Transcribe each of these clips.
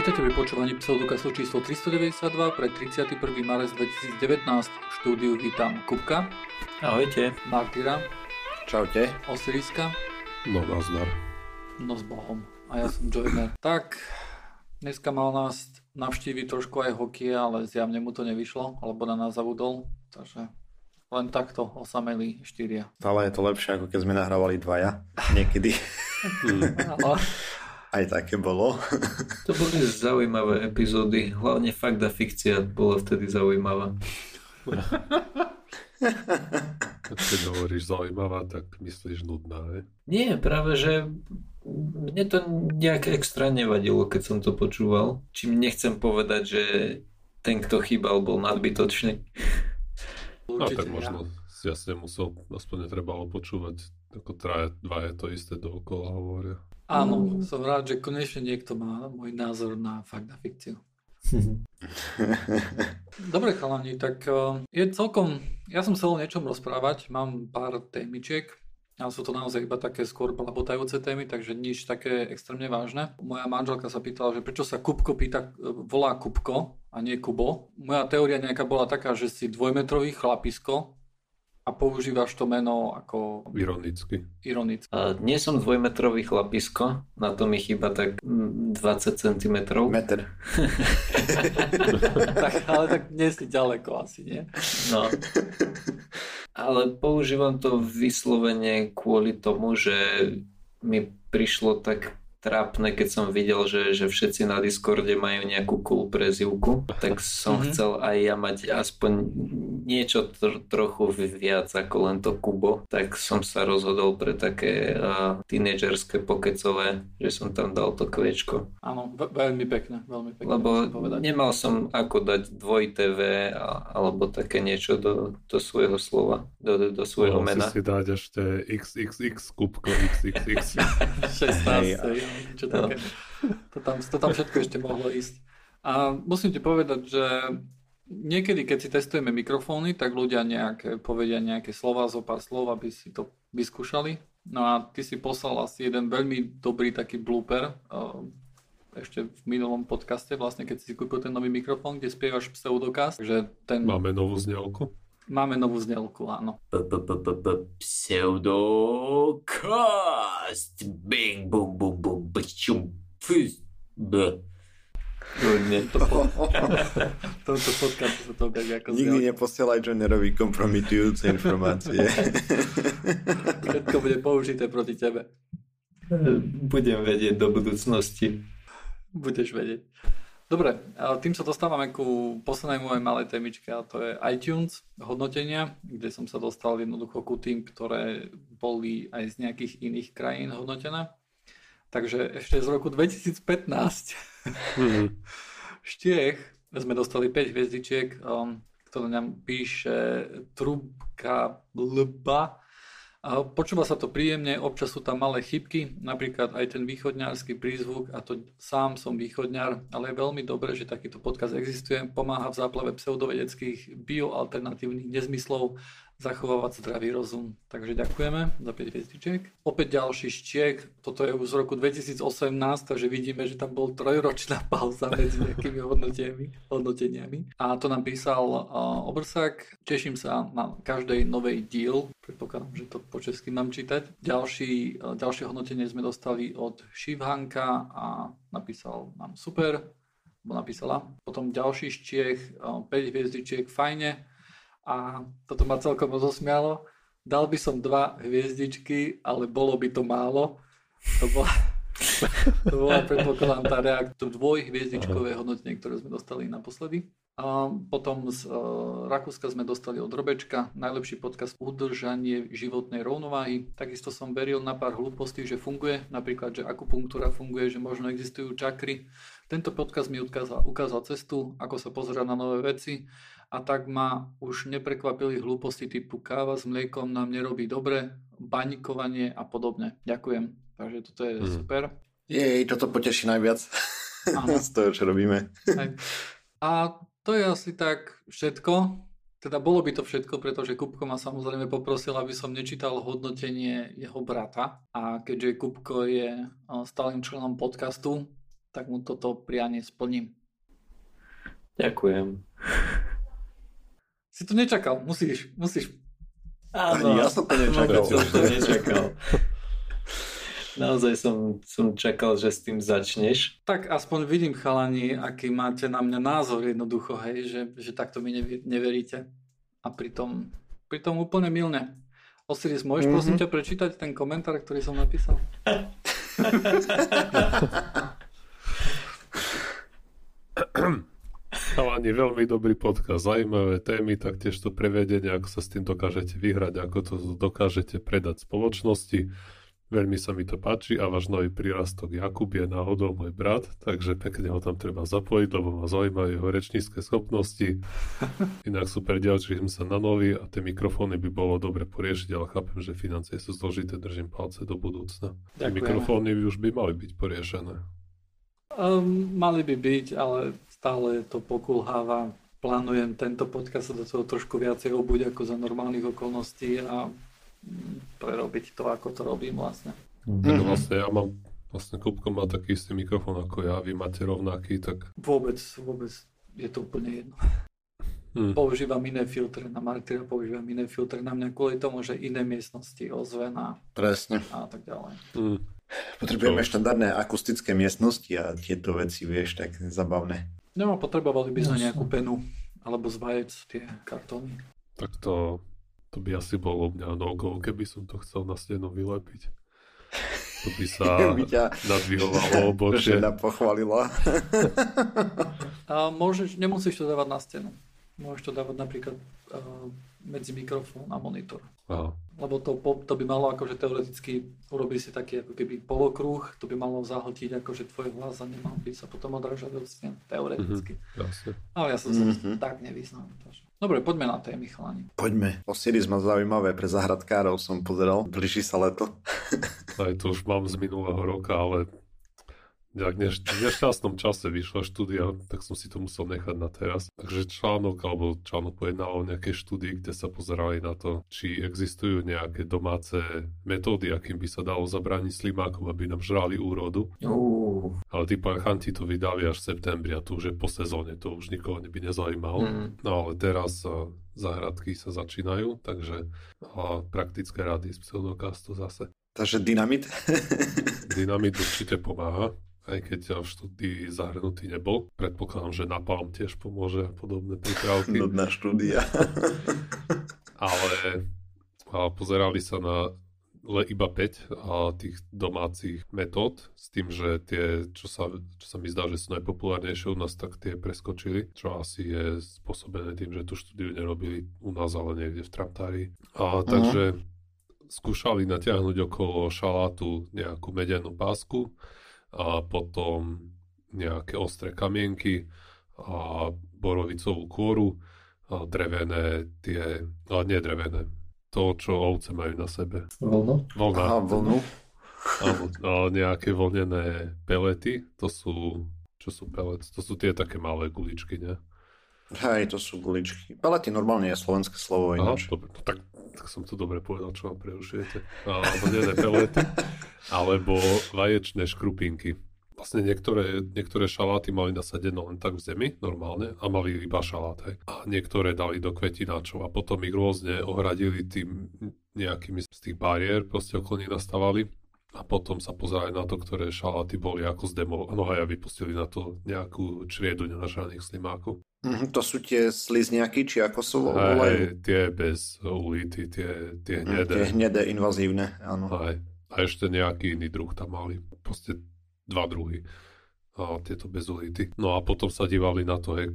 Vítajte pri počúvaní pseudokastu číslo 392 pre 31. marec 2019. V štúdiu vítam Kupka, Ahojte. Martyra, Čaute. Osiriska, No, nazdar. no s Bohom. A ja som Joiner. Tak, dneska mal nás navštíviť trošku aj hokej, ale zjavne mu to nevyšlo, alebo na nás zavudol. Takže len takto osamelí štyria. Stále je to lepšie, ako keď sme nahrávali dvaja. Niekedy. Ale Aj také bolo. To boli zaujímavé epizódy, hlavne fakt a fikcia bola vtedy zaujímavá. Keď hovoríš zaujímavá, tak myslíš nudná, he? Nie, práve že mne to nejak extra nevadilo, keď som to počúval. Čím nechcem povedať, že ten, kto chýbal, bol nadbytočný. No určite tak ja. možno si jasne musel, aspoň netrebalo počúvať, ako traja, dva je to isté dookola hovoria. Áno, som rád, že konečne niekto má môj názor na fakt a fikciu. Dobre chalani, tak eh, je celkom, ja som chcel o niečom rozprávať, mám pár témičiek, ale sú to naozaj iba také skôr blabotajúce témy, takže nič také extrémne vážne. Moja manželka sa pýtala, že prečo sa Kupko pýta, eh, volá Kupko a nie Kubo. Moja teória nejaká bola taká, že si dvojmetrový chlapisko a používaš to meno ako Ironicky. ironické. A nie som dvojmetrový chlapisko, na to mi chýba tak mm, 20 cm. Meter. tak, ale tak nie si ďaleko asi, nie? No. Ale používam to vyslovene kvôli tomu, že mi prišlo tak trápne, keď som videl, že, že všetci na Discorde majú nejakú cool prezivku, tak som Mhm. chcel aj ja mať aspoň niečo tr- trochu viac ako len to Kubo, tak som sa rozhodol pre také uh, tínedžerské pokecové, že som tam dal to kviečko. Áno, ve- veľmi pekné, veľmi pekné. Lebo nemal som ako dať dvojité V a, alebo také niečo do, do svojho slova, do, do, do svojho Mohol mena. si si dať ešte XXX, kubko XXX. 16, Hej, hej, niečo no. také. To tam, to tam všetko ešte mohlo ísť. A musím ti povedať, že niekedy, keď si testujeme mikrofóny, tak ľudia nejaké, povedia nejaké slova, zo pár slov, aby si to vyskúšali. No a ty si poslal asi jeden veľmi dobrý taký blooper, uh, ešte v minulom podcaste, vlastne keď si kúpil ten nový mikrofón, kde spievaš pseudokast, že ten Máme novú znelku. máme novú znelku, áno. Pseudokast. Bing, bum, bum, bum, bčum, fys, b. Kľudne. V tomto podcaste sa to ukáže ako Nikdy znelka. neposielaj Joinerovi kompromitujúce informácie. Všetko bude použité proti tebe. Budem vedieť do budúcnosti. Budeš vedieť. Dobre, a tým sa dostávame ku poslednej mojej malej témičke a to je iTunes hodnotenia, kde som sa dostal jednoducho ku tým, ktoré boli aj z nejakých iných krajín hodnotené. Takže ešte z roku 2015 Mhm. v Štiech sme dostali 5 hviezdičiek, um, ktoré nám píše Trubka Lba. A počúva sa to príjemne, občas sú tam malé chybky, napríklad aj ten východňársky prízvuk, a to sám som východňar, ale je veľmi dobré, že takýto podcast existuje, pomáha v záplave pseudovedeckých bioalternatívnych nezmyslov zachovávať zdravý rozum. Takže ďakujeme za 5 hviezdičiek. Opäť ďalší štiek, toto je už z roku 2018, takže vidíme, že tam bol trojročná pauza medzi nejakými hodnoteniami. A to nám písal uh, Obrsák. Teším sa na každej novej diel. Predpokladám, že to po česky mám čítať. Ďalší, uh, ďalšie hodnotenie sme dostali od Šivhanka a napísal nám super, napísala. Potom ďalší štiech, uh, 5 hviezdičiek, fajne. A toto ma celkom rozosmialo. Dal by som dva hviezdičky, ale bolo by to málo. To bola, to bola predpokladám tá reakcia, dvojhviezdičkové hodnotenie, ktoré sme dostali naposledy. Potom z uh, Rakúska sme dostali od Robečka najlepší podcast Udržanie životnej rovnováhy. Takisto som veril na pár hlúpostí, že funguje, napríklad, že akupunktúra funguje, že možno existujú čakry. Tento podcast mi ukázal, ukázal cestu, ako sa pozerať na nové veci a tak ma už neprekvapili hlúposti typu káva s mliekom nám nerobí dobre, baňkovanie a podobne. Ďakujem. Takže toto je Mhm. super. Jej, toto poteší najviac z toho, čo robíme. Hej. A to je asi tak všetko. Teda bolo by to všetko, pretože Kupko ma samozrejme poprosil, aby som nečítal hodnotenie jeho brata. A keďže Kupko je stálym členom podcastu, tak mu toto prianie splním. Ďakujem. Si to nečakal, musíš, musíš. Áno, ja som to nečakal. som to nečakal. Naozaj som, som čakal, že s tým začneš. Tak aspoň vidím, chalani, aký máte na mňa názor jednoducho, hej, že, že takto mi neveríte. A pritom, pritom úplne milne. Osiris, môžeš mm-hmm. prosím ťa prečítať ten komentár, ktorý som napísal? Chalani, veľmi dobrý podcast, zaujímavé témy, taktiež to prevedenie, ako sa s tým dokážete vyhrať, ako to dokážete predať spoločnosti. Veľmi sa mi to páči a váš nový prírastok Jakub je náhodou môj brat, takže pekne ho tam treba zapojiť, lebo ma zaujímajú jeho rečnícke schopnosti. Inak super ďalčím sa na nový a tie mikrofóny by bolo dobre poriešiť, ale chápem, že financie sú zložité, držím palce do budúcna. Tie Ďakujeme. mikrofóny už by mali byť poriešené. Um, mali by byť, ale stále to pokulháva. Plánujem tento podcast sa do toho trošku viacej obuť ako za normálnych okolností a prerobiť to, ako to robím vlastne. Tak Mhm. vlastne ja mám, vlastne Kupko má taký istý mikrofón ako ja, vy máte rovnaký, tak Vôbec, vôbec je to úplne jedno. hm, Používam iné filtre, na Martyra používam iné filtre, na mňa kvôli tomu, že iné miestnosti, ozvena Presne. a tak ďalej. hm, Potrebujeme Čo? štandardné akustické miestnosti a tieto veci, vieš, tak zabavné. No potrebovali by sme nejakú penu, alebo z vajec tie kartóny. tak to, to by asi bolo mňa no go, keby som to chcel na stenu vylepiť. To by sa by ťa nadvihovalo obočie. žena pochválila. A môžeš, nemusíš to dávať na stenu. Môžeš to dávať napríklad uh, medzi mikrofón a monitor. Aha. Lebo to, to by malo akože teoreticky urobiť si taký ako keby polokruh, to by malo zahltiť akože tvoj hlas a nemal by sa potom odrážať od stien, teoreticky. Jasne. Ale ja som sa Mhm. tak nevyznal. takže. Dobre, poďme na témy, chalani. Poďme. Osiris má zaujímavé pre zahradkárov, som pozeral. Blíži sa leto. Aj to už mám z minulého roka, ale nejak neš- v nešťastnom čase vyšla štúdia, tak som si to musel nechať na teraz. Takže článok, alebo článok pojednal o nejakej štúdii, kde sa pozerali na to, či existujú nejaké domáce metódy, akým by sa dalo zabrániť slimákom, aby nám žrali úrodu. Uú, Ale tí panchanti to vydali až v septembri a to už je po sezóne, to už nikoho by nezaujímalo. mm, No ale teraz a, záhradky sa začínajú, takže a, praktické rady z pseudokastu zase. Takže dynamit. Dynamit určite pomáha, aj keď v štúdii zahrnutý nebol. Predpokladám, že napalm tiež pomôže a podobné prípravky. Nudná štúdia. ale a pozerali sa na le iba 5 a tých domácich metód s tým, že tie, čo sa, čo sa mi zdá, že sú najpopulárnejšie u nás, tak tie preskočili, čo asi je spôsobené tým, že tú štúdiu nerobili u nás, ale niekde v Tramtári. A takže skúšali natiahnuť okolo šalátu nejakú medenú pásku a potom nejaké ostré kamienky a borovicovú kôru a drevené tie, ale nie drevené, to, čo ovce majú na sebe. voľno? Vlna. Aha, vlnu. Áno, a nejaké vlnené pelety, to sú, čo sú pelety? To sú tie také malé guličky, ne? Hej, to sú guličky. Pelety normálne je slovenské slovo Aha, ináč. dobre, tak, tak som to dobre povedal, čo vám prerušujete. A vlnené pelety, alebo vaječné škrupinky. Vlastne niektoré, niektoré šaláty mali nasadené len tak v zemi, normálne, a mali iba šalát, hej. A niektoré dali do kvetináčov a potom ich rôzne ohradili tým nejakými z tých bariér, proste okolo nich nastavali. A potom sa pozerali na to, ktoré šaláty boli ako zdemolované. No a vypustili na to nejakú čriedu nenažraných slimákov. Mhm, to sú tie slizniaky, či ako sú volajú. Aj tie bez ulity, tie, tie Mhm, hnedé. Tie hnedé, invazívne, áno. Aj. A ešte nejaký iný druh tam mali. Proste dva druhy. A tieto bezulity. No a potom sa dívali na to, hej,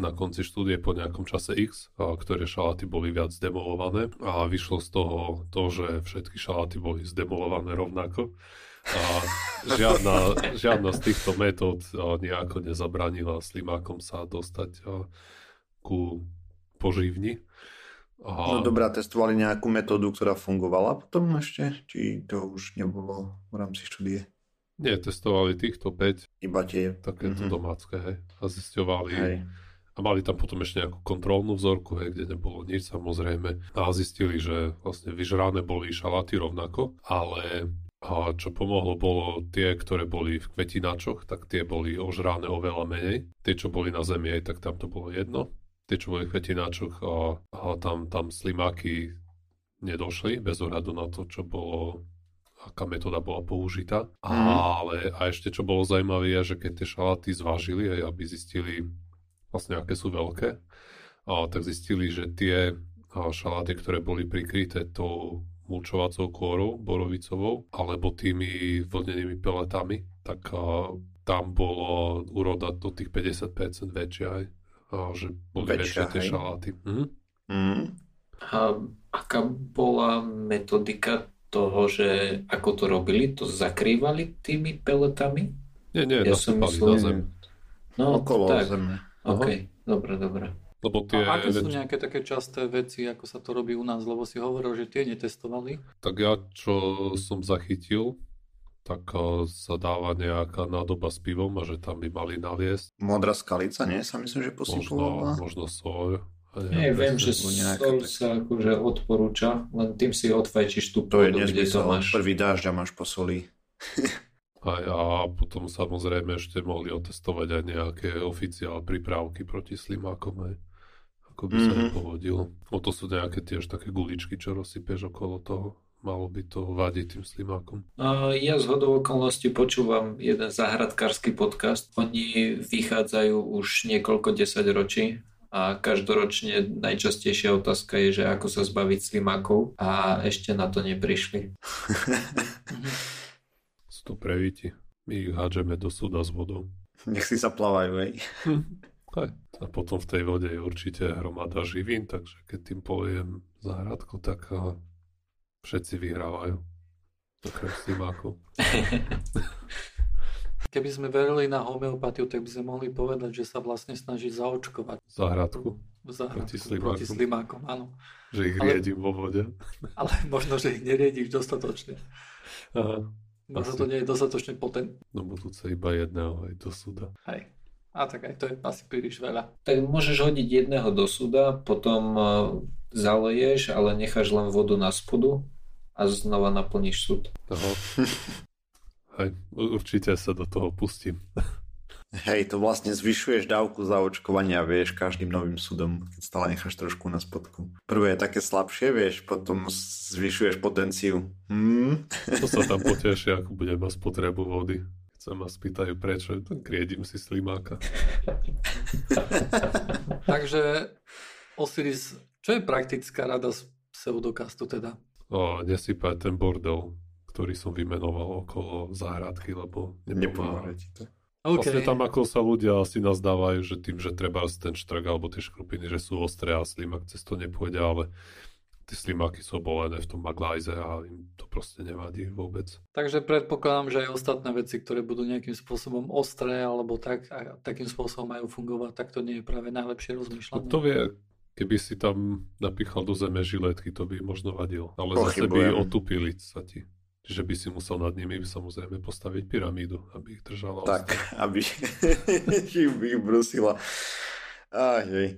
na konci štúdie po nejakom čase X, ktoré šaláty boli viac zdemolované a vyšlo z toho to, že všetky šaláty boli zdemolované rovnako a žiadna, žiadna z týchto metód nejako nezabranila slimákom sa dostať ku poživni. A, No dobrá, testovali nejakú metódu, ktorá fungovala potom ešte? Či to už nebolo v rámci štúdie? Nie, testovali týchto 5 Iba tie... takéto Mhm. domácké, hej. A zisťovali, Hej. A mali tam potom ešte nejakú kontrolnú vzorku, hej, kde nebolo nič samozrejme. A zistili, že vlastne vyžrané boli šaláty rovnako, ale A čo pomohlo bolo tie, ktoré boli v kvetináčoch, tak tie boli ožráne oveľa menej. Tie, čo boli na zemi, aj tak tam to bolo jedno. Tie, čo boli v kvetináčoch, a, a tam, tam slimáky nedošli, bez ohľadu na to, čo bolo aká metóda bola použitá. Mm. Ale a ešte čo bolo zaujímavé je, že keď tie šalaty zvážili, aj aby zistili vlastne aké sú veľké, a tak zistili, že tie šaláty, ktoré boli prikryté tou mulčovacou kôrou borovicovou alebo tými vlnenými peletami, tak a, tam bolo úroda do tých 50% väčšia aj, a, že boli väčšie tie šaláty. Mhm. Mm. A aká bola metodika toho, že ako to robili? To zakrývali tými peletami? Nie, nie, ja som myslel, na zem. No, Okolo tak. zeme. OK, dobre, dobre. Lebo tie A aké sú nejaké také časté veci, ako sa to robí u nás? Lebo si hovoril, že tie netestovali. Tak ja, čo som zachytil, tak a, sa dáva nejaká nádoba s pivom a že tam by mali naviesť Modrá skalica, nie? Sa myslím, že možno, posypovala. možno soľ. A Nie, viem, že sol tak- sa akože odporúča, len tým si odfajčíš tú To je pôdu, kde to nezmysel. máš. Prvý dážď a máš po soli. A, a potom samozrejme ešte mohli otestovať aj nejaké oficiál prípravky proti slimákom, aj, ako by sa Mhm. nepovodilo. O to sú nejaké tiež také guličky, čo rozsypeš okolo toho. Malo by to vadiť tým slimákom. Ja z hodou okolností počúvam jeden záhradkársky podcast. Oni vychádzajú už niekoľko desať ročí a každoročne najčastejšia otázka je, že ako sa zbaviť slimákov a ešte na to neprišli. To prevíti. My ich hádžeme do súda s vodou. Nech si zaplávajú, hej. Aj. A potom v tej vode je určite hromada živín, takže keď tým polijem záhradku, tak a, všetci vyhrávajú. Okrem slimákov. Keby sme verili na homeopatiu, tak by sme mohli povedať, že sa vlastne snaží zaočkovať Záhradku. záhradku Proti slimákom. proti slimákom. Áno. Že ich Ale- riedím vo vode. Ale možno, že ich neriediš dostatočne. Aha. Možno Asi. to nie je dostatočne potent. No budúce iba jedného aj do súda. Hej. A tak aj to je asi príliš veľa. Tak môžeš hodiť jedného do súda, potom eh, zaleješ, ale necháš len vodu na spodu a znova naplníš súd. Aha. Hej, určite sa do toho pustím. Hej, to vlastne zvyšuješ dávku zaočkovania, vieš, každým novým súdom, keď stále necháš trošku na spodku. Prvé je také slabšie, vieš, potom zvyšuješ potenciu. Hmm. To sa tam potešia, ako budem mať spotrebu vody. Keď sa ma spýtajú prečo, tak kriedím si slimáka. Takže Osiris, čo je praktická rada z pseudokastu teda? O, nesypať ten bordel, ktorý som vymenoval okolo záhradky, lebo Nepomôže nepomáha. ti to. OK. Vlastne tam ako sa ľudia asi nazdávajú, že tým, že treba ten štrk alebo tie škrupiny, že sú ostré a slimak cez to nepôjde, ale tie slimáky sú obolené v tom maglajze a im to proste nevadí vôbec. Takže predpokladám, že aj ostatné veci, ktoré budú nejakým spôsobom ostré alebo tak, a takým spôsobom majú fungovať, tak to nie je práve najlepšie No rozmýšľanie. to vie, keby si tam napichal do zeme žiletky, to by možno vadilo. Ale zase by Pochybujem. otupili sa ti. Čiže by si musel nad nimi samozrejme postaviť pyramídu, aby ich držala. Tak, aby ju by ich brusila. Aj, hej.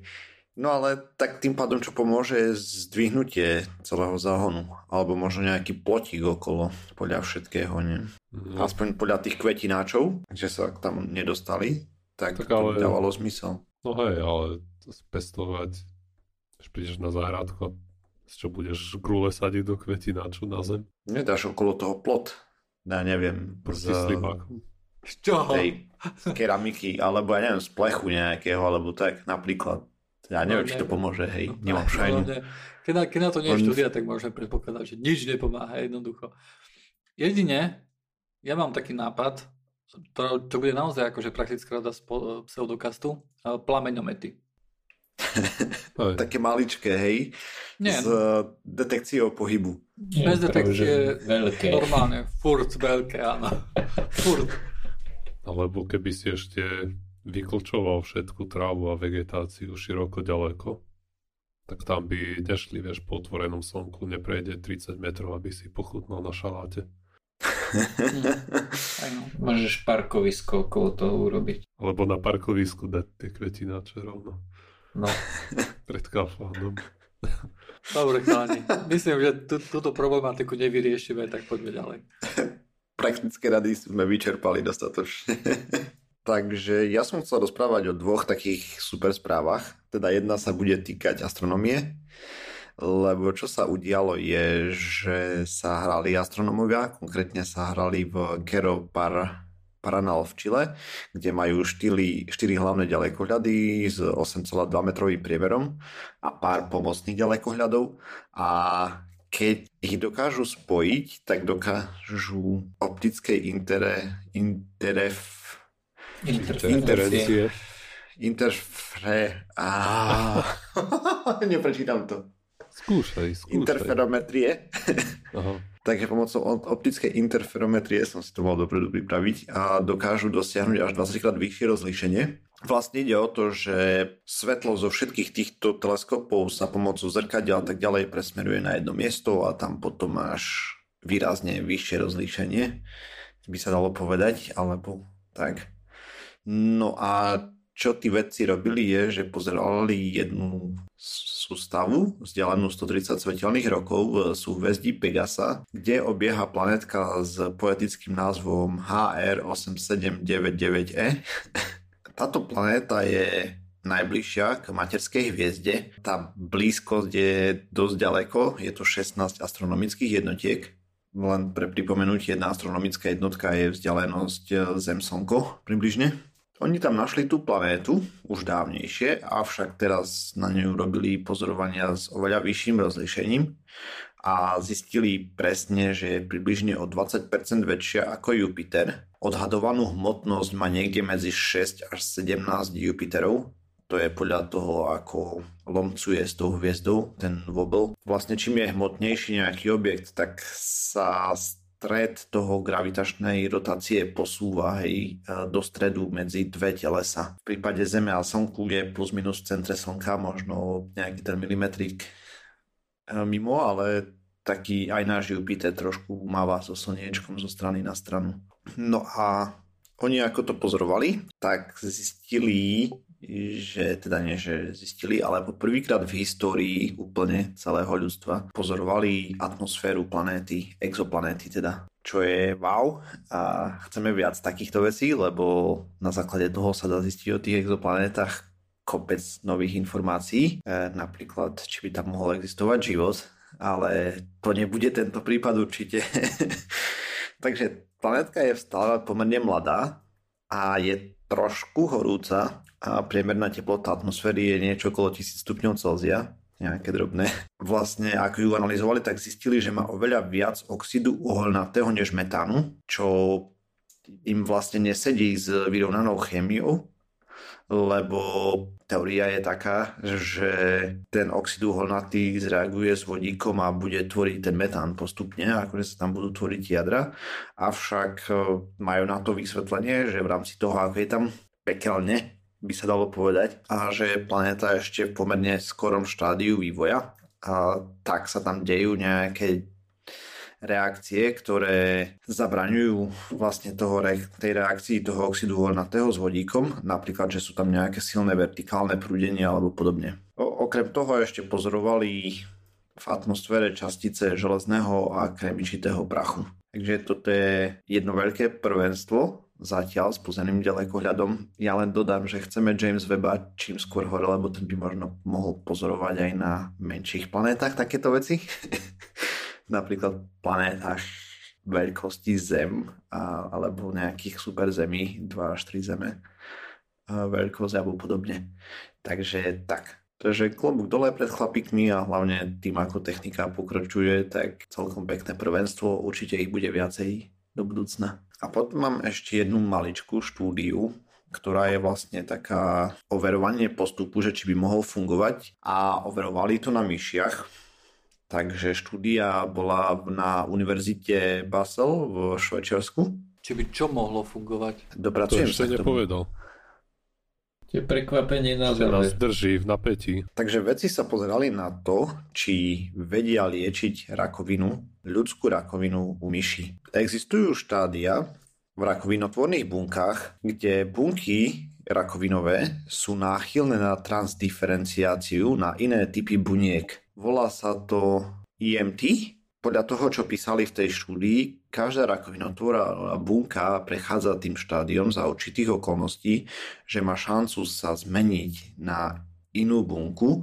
No ale tak tým pádom, čo pomôže, je zdvihnutie celého záhonu. Alebo možno nejaký plotík okolo, podľa všetkého, nie? No, Aspoň podľa tých kvetináčov, že sa tam nedostali, tak, Tak to ale- dávalo zmysel. no hej, ale pestovať, až prídeš na záhradku, čo budeš grule sadiť do kvetináču na zem Nedáš okolo toho plot. Ja neviem, proti z slimákom. Z čoho? tej z keramiky, alebo ja neviem, z plechu nejakého, alebo tak, napríklad. Ja neviem, No, či to pomôže, hej, No, nemám no, šajnu. ne. Keď na, keď na to nie je On- štúdia, tak môžeme predpokladať, že nič nepomáha jednoducho. Jedine, ja mám taký nápad, to, čo bude naozaj akože praktická rada z pseudokastu, plameňomety. Také maličké, hej, Nie, s eh, detekciou pohybu. Bez že detekcie Veľké. normálne, furt veľké, áno. Furt. Alebo keby si ešte vyklčoval všetku trávu a vegetáciu široko ďaleko, tak tam by nešli, vieš, po otvorenom slnku, neprejde 30 metrov, aby si pochutnal na šaláte. Aj no. Môžeš parkovisko okolo toho urobiť. Alebo na parkovisku dať tie kvetináče rovno No, pred kafánom. Dobre, chalani. Myslím, že tú, túto problematiku nevyriešime, tak poďme ďalej. Praktické rady sme vyčerpali dostatočne. Takže ja som chcel rozprávať o dvoch takých super správach. Teda jedna sa bude týkať astronomie, lebo čo sa udialo je, že sa hrali astronomovia, konkrétne sa hrali v Gero Par Paranal v Čile, kde majú 4, 4 hlavné ďalekohľady s 8,2 metrovým priemerom a pár pomocných ďalekohľadov a keď ich dokážu spojiť, tak dokážu optické intere, interef, Interferencie. interfre... Ah. Neprečítam to. Skúšaj, skúšaj. Interferometrie. Aha. Takže pomocou op- optickej interferometrie som si to mal dopredu pripraviť a dokážu dosiahnuť až 20 krát vyššie rozlíšenie. Vlastne ide o to, že svetlo zo všetkých týchto teleskopov sa pomocou zrkadiel a tak ďalej presmeruje na jedno miesto a tam potom máš výrazne vyššie rozlíšenie, by sa dalo povedať, alebo tak. No a čo tí vedci robili je, že pozerali jednu sústavu vzdialenú 130 svetelných rokov v súhvezdí Pegasa, kde obieha planetka s poetickým názvom HR8799e. Táto planéta je najbližšia k materskej hviezde. Tá blízkosť je dosť ďaleko, je to 16 astronomických jednotiek. Len pre pripomenutie, jedna astronomická jednotka je vzdialenosť Zem-Slnko približne. Oni tam našli tú planétu už dávnejšie, avšak teraz na ňu robili pozorovania s oveľa vyšším rozlišením a zistili presne, že je približne o 20% väčšia ako Jupiter. Odhadovanú hmotnosť má niekde medzi 6 až 17 Jupiterov. To je podľa toho, ako lomcuje s tou hviezdou ten vobel. Vlastne čím je hmotnejší nejaký objekt, tak sa stred toho gravitačnej rotácie posúva hej, do stredu medzi dve telesa. V prípade Zeme a Slnku je plus minus v centre Slnka možno nejaký ten milimetrik mimo, ale taký aj náš Jupiter trošku máva so slniečkom zo strany na stranu. No a oni ako to pozorovali, tak zistili, že teda nie, že zistili, ale prvýkrát v histórii úplne celého ľudstva pozorovali atmosféru planéty, exoplanéty teda, čo je wow. A chceme viac takýchto vecí, lebo na základe toho sa dá zistiť o tých exoplanetách kopec nových informácií, e, napríklad či by tam mohol existovať život, ale to nebude tento prípad určite. Takže planetka je stále pomerne mladá a je trošku horúca a priemerná teplota atmosféry je niečo okolo 1000 stupňov Celzia, nejaké drobné. Vlastne, ako ju analyzovali, tak zistili, že má oveľa viac oxidu uholnatého než metánu, čo im vlastne nesedí s vyrovnanou chémiou, lebo teória je taká, že ten oxid uholnatý zreaguje s vodíkom a bude tvoriť ten metán postupne, akože sa tam budú tvoriť jadra. Avšak e, majú na to vysvetlenie, že v rámci toho, ako je tam pekelne, by sa dalo povedať, a že planéta ešte v pomerne skorom štádiu vývoja, a tak sa tam dejú nejaké reakcie, ktoré zabraňujú vlastne toho, tej reakcii toho oxidu uholnatého s vodíkom, napríklad, že sú tam nejaké silné vertikálne prúdenia alebo podobne. O, okrem toho ešte pozorovali v atmosfére častice železného a kremičitého prachu. Takže toto je jedno veľké prvenstvo zatiaľ s pozemným ďalekohľadom. Ja len dodám, že chceme James Webba čím skôr hore, lebo ten by možno mohol pozorovať aj na menších planetách takéto veci. Napríklad planetách veľkosti Zem a, alebo nejakých super zemí, 2 až 3 zeme a veľkosť alebo podobne. Takže tak. Takže klobúk dole pred chlapíkmi a hlavne tým, ako technika pokračuje, tak celkom pekné prvenstvo. Určite ich bude viacej do budúcna. A potom mám ešte jednu maličkú štúdiu, ktorá je vlastne taká overovanie postupu, že či by mohol fungovať a overovali to na myšiach. Takže štúdia bola na univerzite Basel v Švajčiarsku. Či by čo mohlo fungovať? Dopracujem to ešte nepovedal. Tie prekvapenie na Že nás drží v napätí. Takže vedci sa pozerali na to, či vedia liečiť rakovinu, ľudskú rakovinu u myši. Existujú štádia v rakovinotvorných bunkách, kde bunky rakovinové sú náchylné na transdiferenciáciu na iné typy buniek. Volá sa to IMT. Podľa toho, čo písali v tej štúdii, každá rakovinotvorá bunka prechádza tým štádiom za určitých okolností, že má šancu sa zmeniť na inú bunku.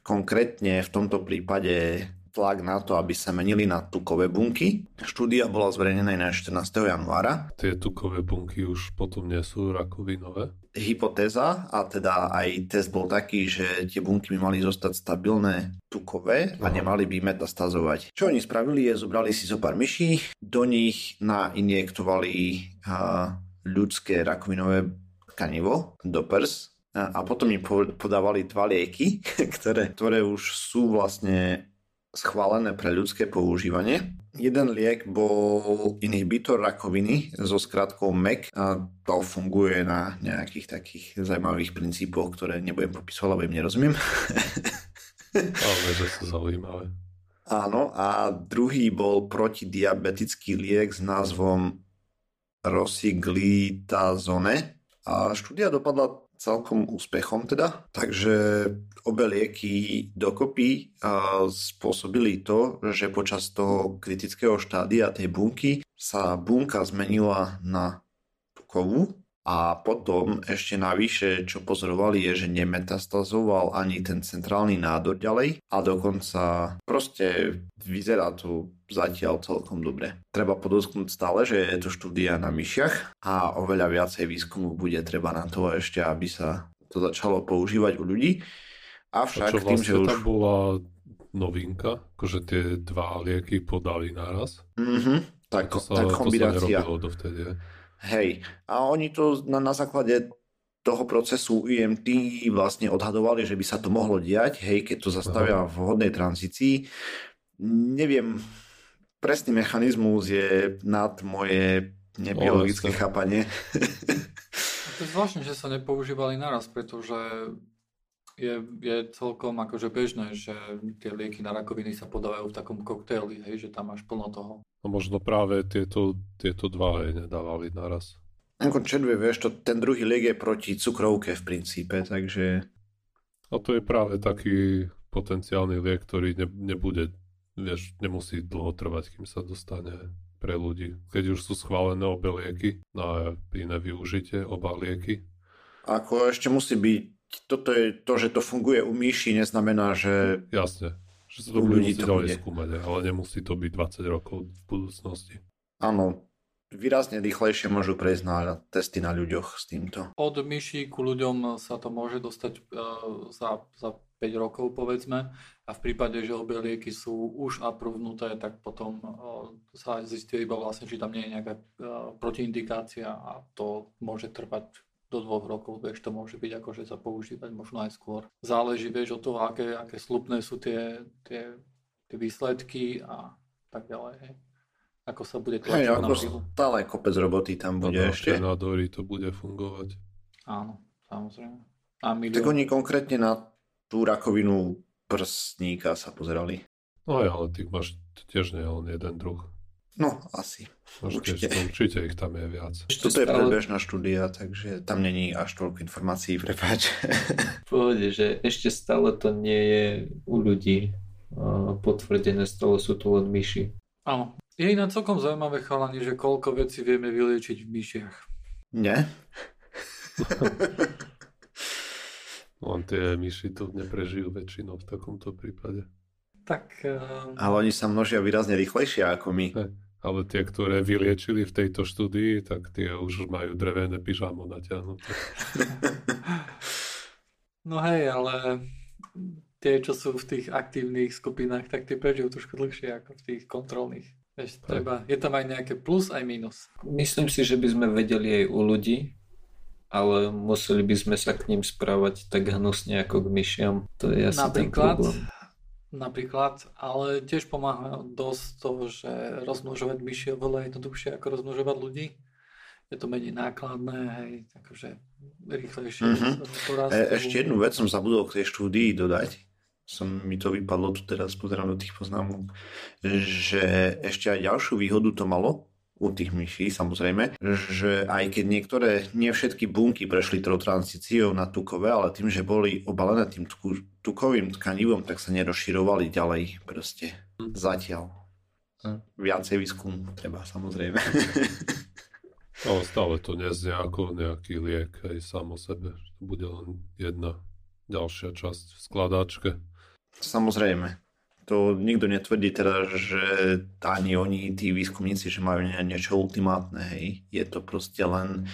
Konkrétne v tomto prípade tlak na to, aby sa menili na tukové bunky. Štúdia bola zverejnená na 14. januára. Tie tukové bunky už potom nie sú rakovinové? Hypotéza, a teda aj test bol taký, že tie bunky by mali zostať stabilné tukové a nemali by metastazovať. Čo oni spravili je, zobrali si zo pár myší, do nich nainjektovali ľudské rakovinové tkanivo do prs a potom im podávali dva lieky, ktoré, ktoré už sú vlastne schválené pre ľudské používanie. Jeden liek bol inhibitor rakoviny so skratkou MEC a to funguje na nejakých takých zaujímavých princípoch, ktoré nebudem popisovať, lebo im nerozumiem. Ale že sú zaujímavé. Áno, a druhý bol protidiabetický liek s názvom Rosiglitazone. A štúdia dopadla celkom úspechom teda. Takže obe lieky dokopy spôsobili to, že počas toho kritického štádia tej bunky sa bunka zmenila na tukovú a potom ešte navyše, čo pozorovali, je, že nemetastazoval ani ten centrálny nádor ďalej a dokonca proste vyzerá to zatiaľ celkom dobre. Treba podotknúť stále, že je to štúdia na myšiach a oveľa viacej výskumu bude treba na to ešte, aby sa to začalo používať u ľudí. Avšak a čo vlastne tým, že už... tam bola novinka, akože tie dva lieky podali naraz. Mm-hmm, tak, to sa, tak kombinácia. To sa dovtedy. Hej, a oni to na, na základe toho procesu IMT vlastne odhadovali, že by sa to mohlo diať, hej, keď to zastavia v vhodnej tranzícii. Neviem, presný mechanizmus je nad moje nebiologické o, chápanie. To je zvláštne, že sa nepoužívali naraz, pretože je, je celkom akože bežné, že tie lieky na rakoviny sa podávajú v takom koktejli, hej, že tam máš plno toho. No možno práve tieto, tieto dva hej, nedávali naraz. Ako červie, vieš, to, ten druhý liek je proti cukrovke v princípe, takže... A to je práve taký potenciálny liek, ktorý ne, nebude, vieš, nemusí dlho trvať, kým sa dostane pre ľudí. Keď už sú schválené obe lieky na iné využitie, oba lieky. Ako ešte musí byť toto je to, že to funguje u myši, neznamená, že... Jasne, že sa to bude musieť ďalej skúmať, ale nemusí to byť 20 rokov v budúcnosti. Áno, výrazne rýchlejšie môžu prejsť na testy na ľuďoch s týmto. Od myší ku ľuďom sa to môže dostať uh, za, za 5 rokov povedzme a v prípade, že obe lieky sú už aprovnuté, tak potom uh, sa zistí iba vlastne, či tam nie je nejaká uh, protiindikácia a to môže trvať do dvoch rokov, vieš, to môže byť akože sa používať možno aj skôr. Záleží, vieš, od toho, aké, aké slupné sú tie, tie, tie výsledky a tak ďalej. Hej. Ako sa bude tlačiť hey, ako stále kopec roboty tam bude no, ešte. Na nádory to bude fungovať. Áno, samozrejme. A milión... Tak oni konkrétne na tú rakovinu prsníka sa pozerali. No aj, ale ty máš tiež nie len jeden druh. No, asi. Určite. určite ich tam je viac. Toto je predbežná štúdia, takže tam není až toľko informácií, prepáč. Pohode, že ešte stále to nie je u ľudí potvrdené, stále sú to len myši. Áno. Je iná celkom zaujímavé chalani, že koľko vecí vieme vyliečiť v myšiach. Nie? len tie myši tu neprežijú väčšinou v takomto prípade. Tak... Uh... Ale oni sa množia výrazne rýchlejšie ako my. Hey ale tie, ktoré vyliečili v tejto štúdii, tak tie už majú drevené pyžamo natiahnuté. No hej, ale tie, čo sú v tých aktívnych skupinách, tak tie prežijú trošku dlhšie ako v tých kontrolných. Vieš, treba, je tam aj nejaké plus, aj minus. Myslím si, že by sme vedeli aj u ľudí, ale museli by sme sa k ním správať tak hnusne ako k myšiam. To je asi Napríklad, ten problém. Napríklad, ale tiež pomáha dosť to, že rozmnožovať myši je oveľa jednoduchšie ako rozmnožovať ľudí. Je to menej nákladné, hej, akože rýchlejšie. Mm-hmm. E, ešte jednu vec som zabudol k tej štúdii dodať. Som, mi to vypadlo tu teraz, pozerám do tých poznámok, že ešte aj ďalšiu výhodu to malo u tých myší samozrejme, že aj keď niektoré, nie všetky bunky prešli tou tranzíciou na tukové, ale tým, že boli obalené tým tukovým tkanivom, tak sa nerozširovali ďalej proste zatiaľ. Hm. Viacej výskum treba samozrejme. Ale stále to neznie ako nejaký liek aj sám o sebe. To bude len jedna ďalšia časť v skladačke. Samozrejme. To nikto netvrdí teda, že ani oni, tí výskumníci, že majú niečo ultimátne, hej. Je to proste len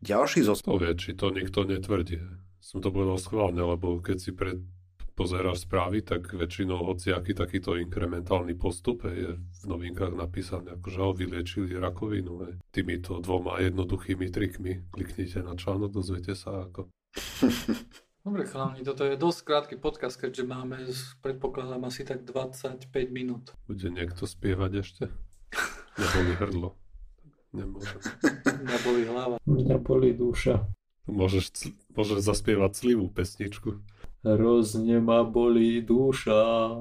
ďalší zostup. To vie, či to nikto netvrdí. Som to povedal schválne, lebo keď si pred pozeráš správy, tak väčšinou hociaký takýto inkrementálny postup je v novinkách napísané, ako že ho vyliečili rakovinu. Je. Týmito dvoma jednoduchými trikmi kliknite na článok, dozviete sa ako. Dobre chalani, toto je dosť krátky podcast, keďže máme, predpokladám, asi tak 25 minút. Bude niekto spievať ešte? Neboli hrdlo. Nemôžem. Mňa boli hlava. Mňa boli duša. Môžeš, môžeš zaspievať slivú pesničku. Hrozne ma bolí duša.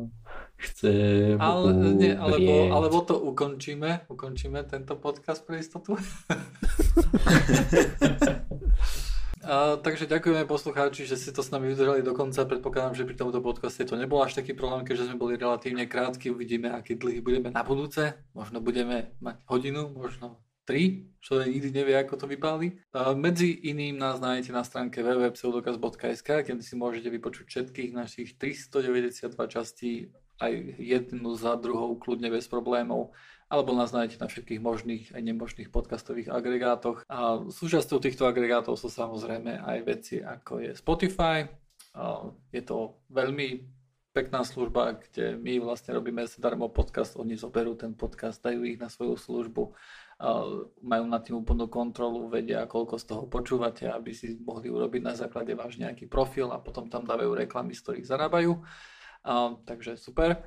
Chcem ale, nie, alebo, alebo to ukončíme, ukončíme tento podcast pre istotu. A, takže ďakujeme poslucháči, že ste to s nami vydržali do konca. Predpokladám, že pri tomto podcaste to nebol až taký problém, keďže sme boli relatívne krátki. Uvidíme, aký dlhý budeme na budúce. Možno budeme mať hodinu, možno 3, čo nikdy nevie, ako to vypáli. A medzi iným nás nájdete na stránke www.pseudokaz.sk, kde si môžete vypočuť všetkých našich 392 častí aj jednu za druhou kľudne bez problémov alebo nás nájdete na všetkých možných aj nemožných podcastových agregátoch. A súčasťou týchto agregátov sú samozrejme aj veci ako je Spotify. Je to veľmi pekná služba, kde my vlastne robíme zadarmo podcast, oni zoberú ten podcast, dajú ich na svoju službu, majú nad tým úplnú kontrolu, vedia, koľko z toho počúvate, aby si mohli urobiť na základe váš nejaký profil a potom tam dávajú reklamy, z ktorých zarábajú. takže super.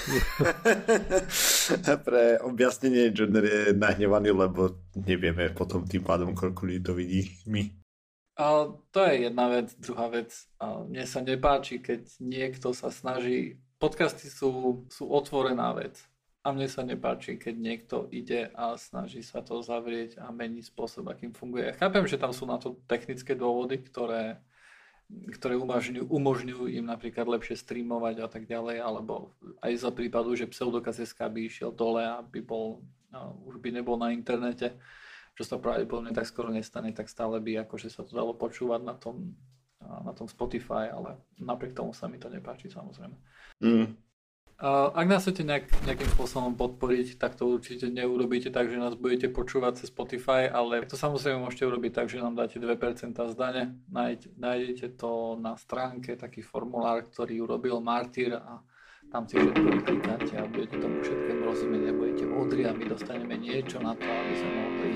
Pre objasnenie Joner je nahnevaný, lebo nevieme potom tým pádom, koľko ľudí to vidí my. A to je jedna vec. Druhá vec, a mne sa nepáči, keď niekto sa snaží... Podcasty sú, sú otvorená vec. A mne sa nepáči, keď niekto ide a snaží sa to zavrieť a mení spôsob, akým funguje. Chápem, že tam sú na to technické dôvody, ktoré ktoré umožňujú, umožňujú im napríklad lepšie streamovať a tak ďalej, alebo aj za prípadu, že pseudokaz by išiel dole a by bol, no, už by nebol na internete, čo sa pravdepodobne tak skoro nestane, tak stále by akože sa to dalo počúvať na tom, na tom Spotify, ale napriek tomu sa mi to nepáči samozrejme. Mm. Ak nás chcete nejak, nejakým spôsobom podporiť, tak to určite neurobíte tak, že nás budete počúvať cez Spotify, ale to samozrejme môžete urobiť tak, že nám dáte 2% z. Nájdete to na stránke, taký formulár, ktorý urobil Martyr a tam si všetko vyklikáte a budete tomu všetkému rozumieť, nebudete múdri a my dostaneme niečo na to, aby sme mohli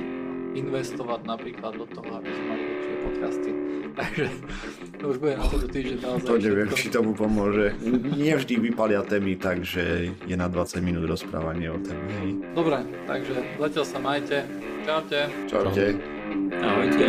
investovať napríklad do toho, aby sme mali lepšie podcasty. Takže to už bude na tento týždeň naozaj To neviem, či tomu pomôže. Nie vždy vypalia témy, takže je na 20 minút rozprávanie o téme. Dobre, takže zatiaľ sa majte. Čaute. Čaute. Ahojte.